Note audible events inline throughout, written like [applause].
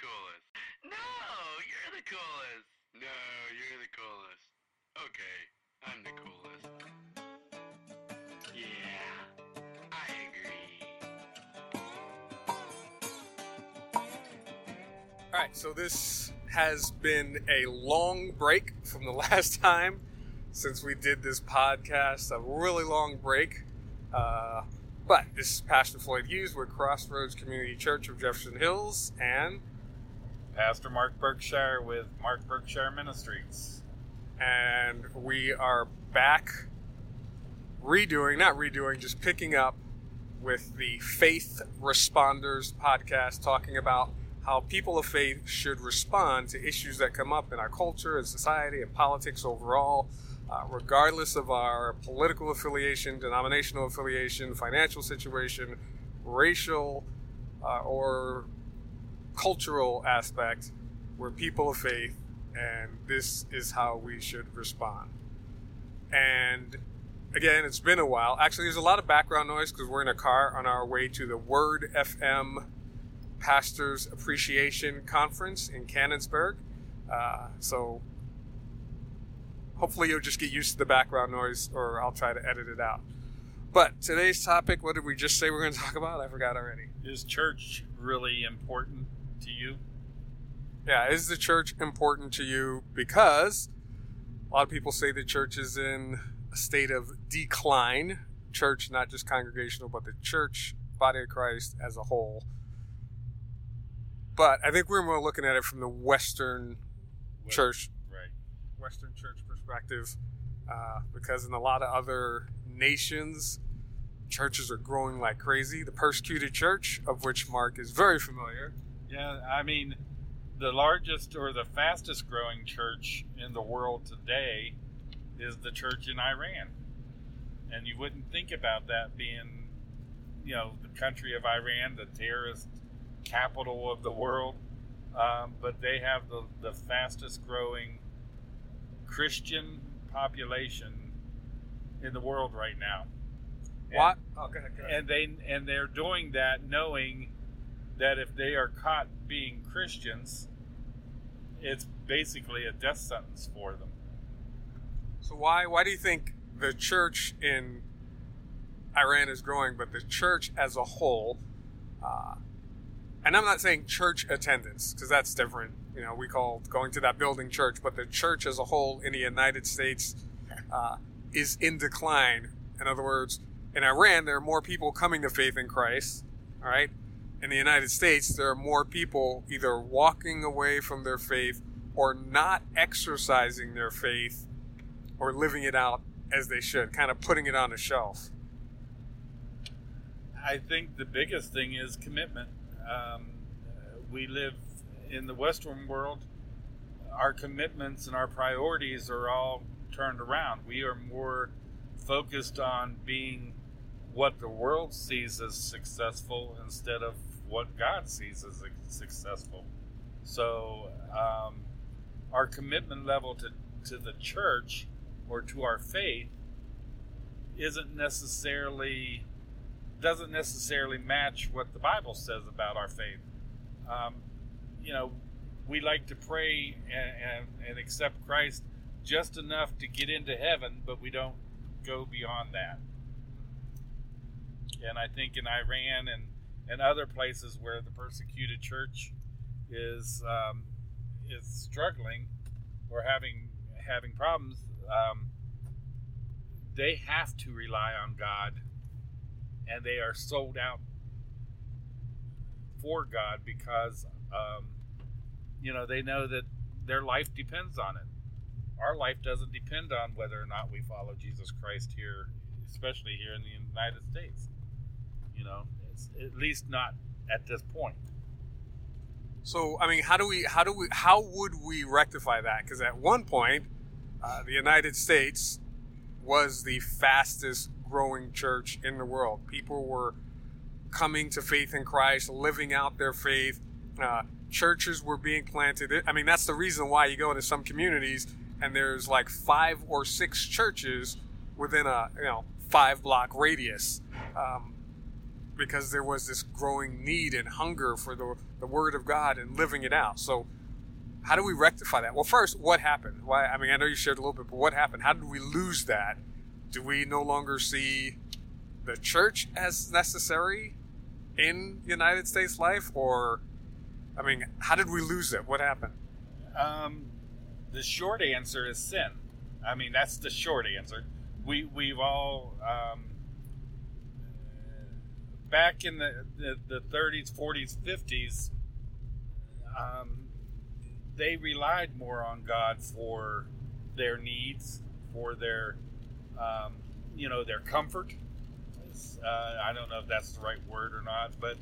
coolest. No, you're the coolest. No, you're the coolest. Okay, I'm the coolest. Yeah, I agree. All right, so this has been a long break from the [laughs] last time since we did this podcast. A really long break. Uh, but this is Pastor Floyd Hughes with Crossroads Community Church of Jefferson Hills and Pastor Mark Berkshire with Mark Berkshire Ministries. and we are back redoing, not redoing, just picking up with the Faith Responders podcast, talking about how people of faith should respond to issues that come up in our culture and society and politics overall, uh, regardless of our political affiliation, denominational affiliation, financial situation, racial, uh, or cultural aspect. We're people of faith, and this is how we should respond. And again, it's been a while. Actually, there's a lot of background noise because we're in a car on our way to the Word FM Pastors Appreciation Conference in Canonsburg. Uh, so hopefully you'll just get used to the background noise, or I'll try to edit it out. But today's topic, what did we just say we're going to talk about? I forgot already. Is church really important to you? Yeah, is the church important to you? Because a lot of people say the church is in a state of decline. Church, not just congregational, but the church, body of Christ as a whole. But I think we're more looking at it from the Western church, Right. Western church perspective, uh, because in a lot of other nations, churches are growing like crazy. The persecuted church, of which Mark is very familiar, Yeah, I mean, the largest or the fastest growing church in the world today is the church in Iran. And you wouldn't think about that being, you know, the country of Iran, the terrorist capital of the world. Um, but they have the, the fastest growing Christian population in the world right now. And- what? Oh, go ahead, go ahead. and they and they're doing that knowing that if they are caught being Christians, it's basically a death sentence for them. So why why do you think the church in Iran is growing, but the church as a whole, uh, and I'm not saying church attendance because that's different. You know, we call going to that building church, but the church as a whole in the United States uh, is in decline. In other words, in Iran there are more people coming to faith in Christ. All right. In the United States, there are more people either walking away from their faith or not exercising their faith or living it out as they should, kind of putting it on a shelf. I think the biggest thing is commitment. Um, we live in the Western world. Our commitments and our priorities are all turned around. We are more focused on being what the world sees as successful instead of what God sees as successful. So, um, our commitment level to, to the church or to our faith isn't necessarily doesn't necessarily match what the Bible says about our faith. Um, you know, we like to pray and, and, and accept Christ just enough to get into heaven, but we don't go beyond that. And I think in Iran and, and other places where the persecuted church is um, is struggling or having having problems, um, they have to rely on God, and they are sold out for God because um, you know they know that their life depends on it. Our life doesn't depend on whether or not we follow Jesus Christ here, especially here in the United States. You know, at least not at this point. So, I mean, how do we, how do we, how would we rectify that? Because at one point, uh, the United States was the fastest growing church in the world. People were coming to faith in Christ, living out their faith. Uh, churches were being planted. I mean, that's the reason why you go into some communities and there's like five or six churches within a you know five block radius. Um, because there was this growing need and hunger for the, the Word of God and living it out. So, how do we rectify that? Well, first, what happened? Why? I mean, I know you shared a little bit, but what happened? How did we lose that? Do we no longer see the church as necessary in United States life, or I mean, how did we lose it? What happened? Um, the short answer is sin. I mean, that's the short answer. We we've all um, back in the, the, the 30s, 40s, 50s, um, they relied more on God for their needs, for their, um, you know, their comfort. Uh, I don't know if that's the right word or not, but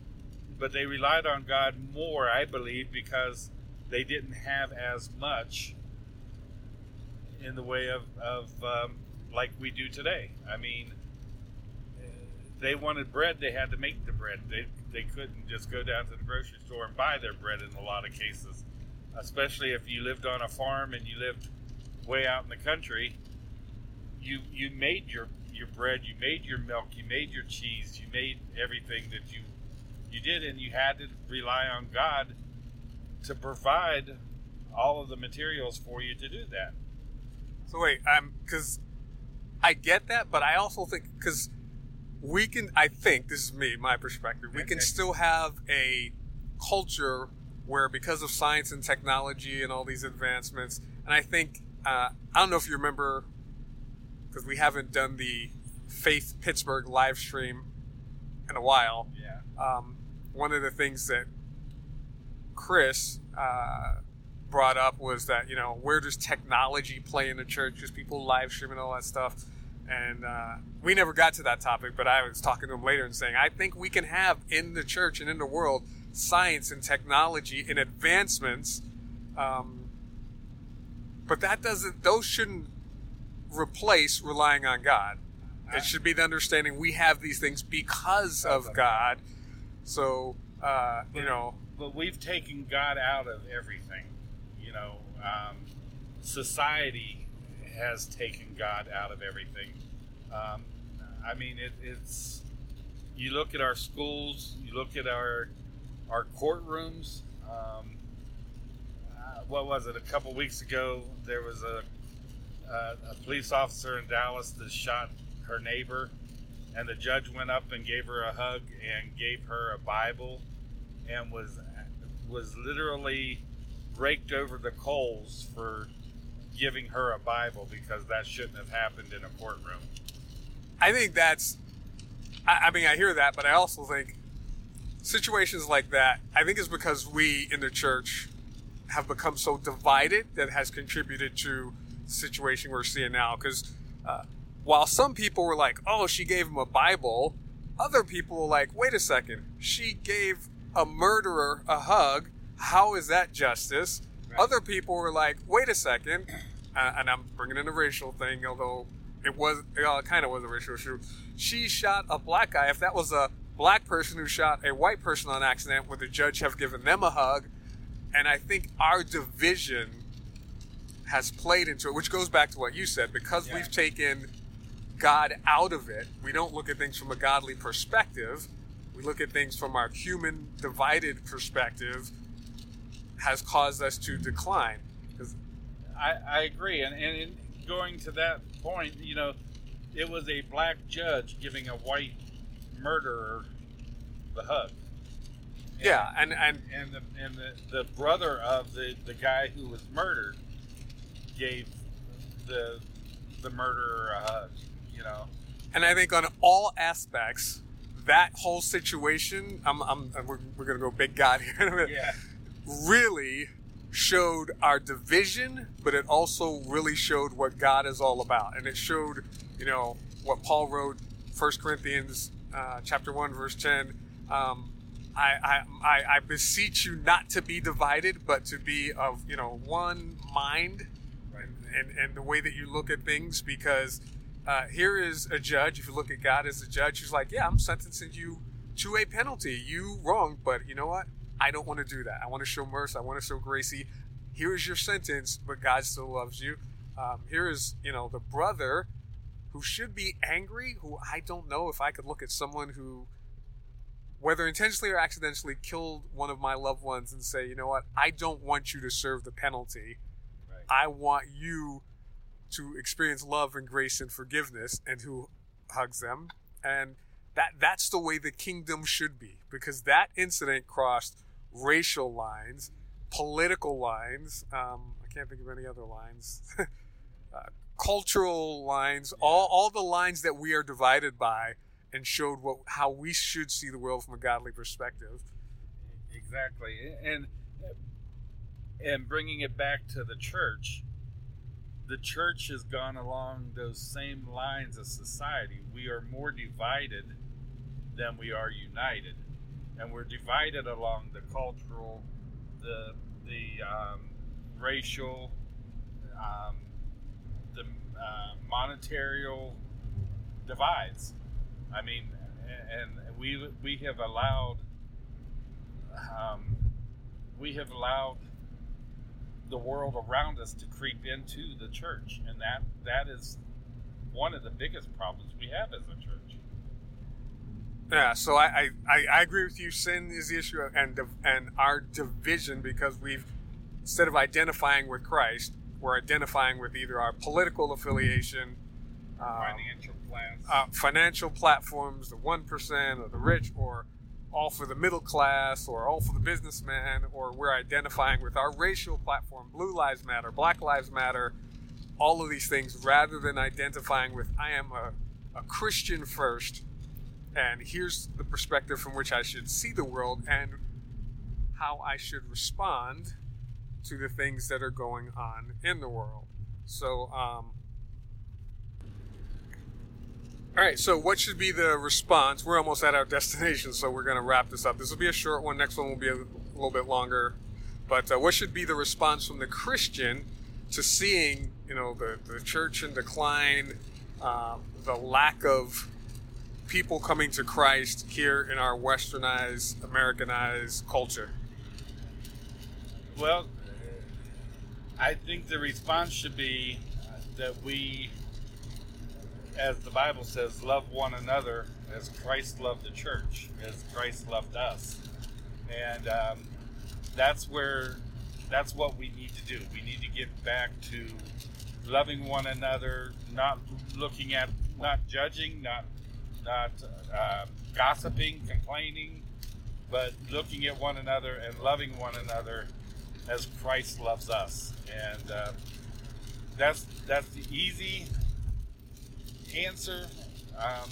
but they relied on God more, I believe, because they didn't have as much in the way of, of um, like we do today. I mean, they wanted bread, they had to make the bread. They, they couldn't just go down to the grocery store and buy their bread in a lot of cases, especially if you lived on a farm and you lived way out in the country. You, you made your, your bread, you made your milk, you made your cheese, you made everything that you you did, and you had to rely on God to provide all of the materials for you to do that. So wait, I'm because I get that, but I also think because we can, I think this is me, my perspective, we can still have a culture where because of science and technology and all these advancements, and I think uh, I don't know if you remember because we haven't done the Faith Pittsburgh live stream in a while. Yeah. Um, one of the things that Chris uh, brought up was that you know where does technology play in the church? Just people live streaming all that stuff, and uh, we never got to that topic. But I was talking to him later and saying I think we can have in the church and in the world science and technology and advancements, um, but that doesn't; those shouldn't replace relying on God. It should be the understanding we have these things because of God. So, uh, you know, But we've taken God out of everything. You know, um, society has taken God out of everything. Um, I mean, it, it's you look at our schools, you look at our our courtrooms. Um, uh, what was it? A couple weeks ago, there was a uh, a police officer in Dallas that shot her neighbor, and the judge went up and gave her a hug and gave her a Bible, and was was literally raked over the coals for giving her a Bible because that shouldn't have happened in a courtroom. I think that's. I, I mean, I hear that, but I also think situations like that. I think is because we in the church have become so divided that has contributed to the situation we're seeing now. Because uh, while some people were like, "Oh, she gave him a Bible," other people were like, "Wait a second, she gave a murderer a hug. How is that justice?" Right. Other people were like, "Wait a second, uh, and I'm bringing in a racial thing, although it was uh, kind of was a racial issue. She shot a black guy. If that was a black person who shot a white person on accident, would the judge have given them a hug? And I think our division has played into it, which goes back to what you said. Because Yeah. we've taken God out of it, we don't look at things from a godly perspective. We look at things from our human divided perspective, has caused us to decline. 'Cause I, I agree, and, and in going to that point, you know, it was a black judge giving a white murderer the hug. yeah, and and and the and the, the brother of the, the guy who was murdered gave the the murderer a hug. You know, And I think on all aspects, that whole situation, I'm, I'm, we're, we're going to go big God here in a minute, yeah, really showed our division, but it also really showed what God is all about. And it showed, you know, what Paul wrote, 1 Corinthians uh, chapter 1, verse 10. Um, I, I, I, beseech you not to be divided, but to be of, you know, one mind and, and, and the way that you look at things because uh, here is a judge if you look at god as a judge who's like yeah i'm sentencing you to a penalty you wrong but you know what i don't want to do that i want to show mercy i want to show gracie here is your sentence but god still loves you um, here is you know the brother who should be angry who i don't know if i could look at someone who whether intentionally or accidentally, killed one of my loved ones and say, you know what, I don't want you to serve the penalty. Right. I want you to experience love and grace and forgiveness, and who hugs them. And that that's the way the kingdom should be, because that incident crossed racial lines, political lines. Um, I can't think of any other lines. [laughs] uh, cultural lines, all, all the lines that we are divided by, and showed what how we should see the world from a godly perspective. Exactly, and and bringing it back to the church, the church has gone along those same lines as society. We are more divided than we are united, and we're divided along the cultural, the the um, racial, um, the uh, monetary divides. I mean, and we we have allowed um, we have allowed the world around us to creep into the church, and that that is one of the biggest problems we have as a church. Yeah, so I, I, I agree with you. Sin is the issue, and and our division because we've instead of identifying with Christ, we're identifying with either our political affiliation, um, financial plans, uh, financial platforms, the one percent or the rich, or all for the middle class, or all for the businessman, or we're identifying with our racial platform, Blue Lives Matter, Black Lives Matter, all of these things, rather than identifying with I am a, a Christian first and here's the perspective from which I should see the world and how I should respond to the things that are going on in the world. So, um, all right, so what should be the response? We're almost at our destination, so we're going to wrap this up. This will be a short one, next one will be a little bit longer. But uh, what should be the response from the Christian to seeing, you know, the, the church in decline, um, the lack of people coming to Christ here in our westernized, Americanized culture? Well, I think the response should be that we, as the Bible says, love one another as Christ loved the church, as Christ loved us. And um, that's where, that's what we need to do. We need to get back to loving one another, not looking at, not judging, not not uh, gossiping, complaining, but looking at one another and loving one another as Christ loves us. And uh, that's that's the easy answer. Um,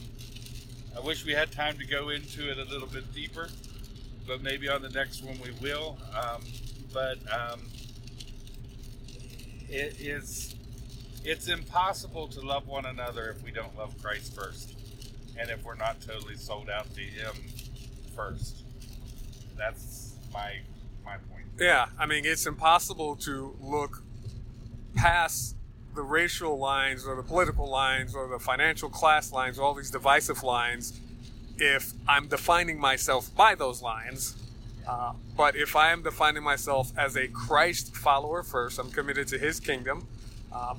I wish we had time to go into it a little bit deeper, but maybe on the next one we will. Um, but um, it is it's impossible to love one another if we don't love Christ first and if we're not totally sold out to him first. That's my my point. Yeah, I mean it's impossible to look past the racial lines or the political lines or the financial class lines, all these divisive lines, if I'm defining myself by those lines. Uh, but if I am defining myself as a Christ follower first, I'm committed to His kingdom. Um,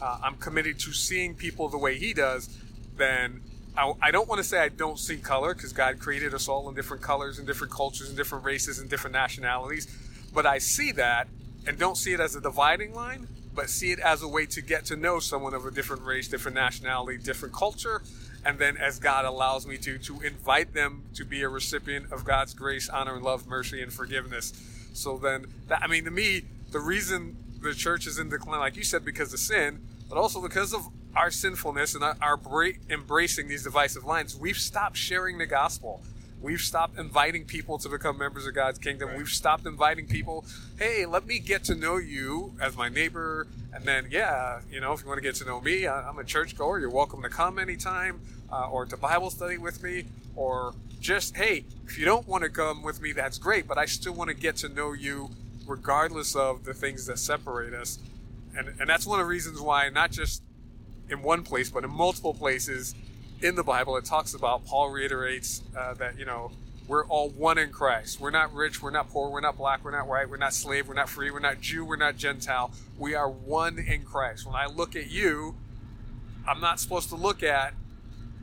uh, I'm committed to seeing people the way He does. Then I, don't want to say I don't see color because God created us all in different colors and different cultures and different races and different nationalities. But I see that and don't see it as a dividing line, but see it as a way to get to know someone of a different race, different nationality, different culture. And then as God allows me to, to invite them to be a recipient of God's grace, honor, and love, mercy, and forgiveness. So then, that, I mean, to me, the reason the church is in decline, like you said, because of sin, but also because of our sinfulness and our bra- embracing these divisive lines, we've stopped sharing the gospel. We've stopped inviting people to become members of God's kingdom. Right. We've stopped inviting people, hey, let me get to know you as my neighbor. And then, yeah, you know, if you want to get to know me, I'm a churchgoer. You're welcome to come anytime uh, or to Bible study with me. Or just, hey, if you don't want to come with me, that's great, but I still want to get to know you regardless of the things that separate us. And, and that's one of the reasons why not just in one place, but in multiple places in the Bible, it talks about, Paul reiterates uh, that, you know, we're all one in Christ. We're not rich, we're not poor, we're not black, we're not white, we're not slave, we're not free, we're not Jew, we're not Gentile. We are one in Christ. When I look at you, I'm not supposed to look at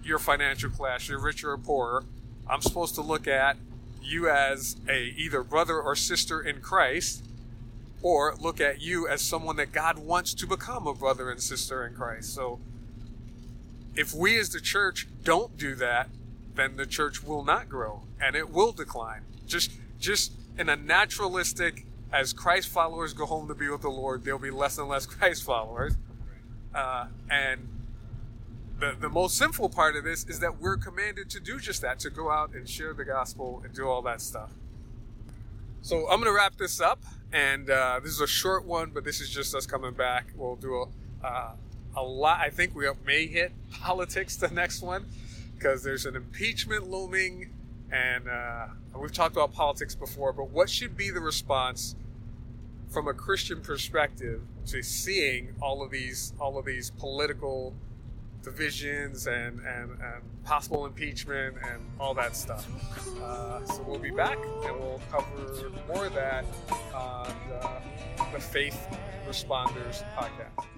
your financial class, you're rich or poor. I'm supposed to look at you as a either brother or sister in Christ, or look at you as someone that God wants to become a brother and sister in Christ. So if we as the church don't do that, then the church will not grow and it will decline. Just just in a naturalistic as Christ followers go home to be with the Lord, there'll be less and less [laughs] Christ followers. Uh, and the, the most sinful part of this is that we're commanded to do just that, to go out and share the gospel and do all that stuff. So I'm to wrap this up, and uh, this is a short one, but this is just us coming back. We'll do a, uh, a lot. I think we may hit politics the next one because there's an impeachment looming, and uh, we've talked about politics before. But what should be the response from a Christian perspective to seeing all of these all of these political divisions and, and, and possible impeachment and all that stuff. Uh, so we'll be back and we'll cover more of that on the, the Faith Responders podcast.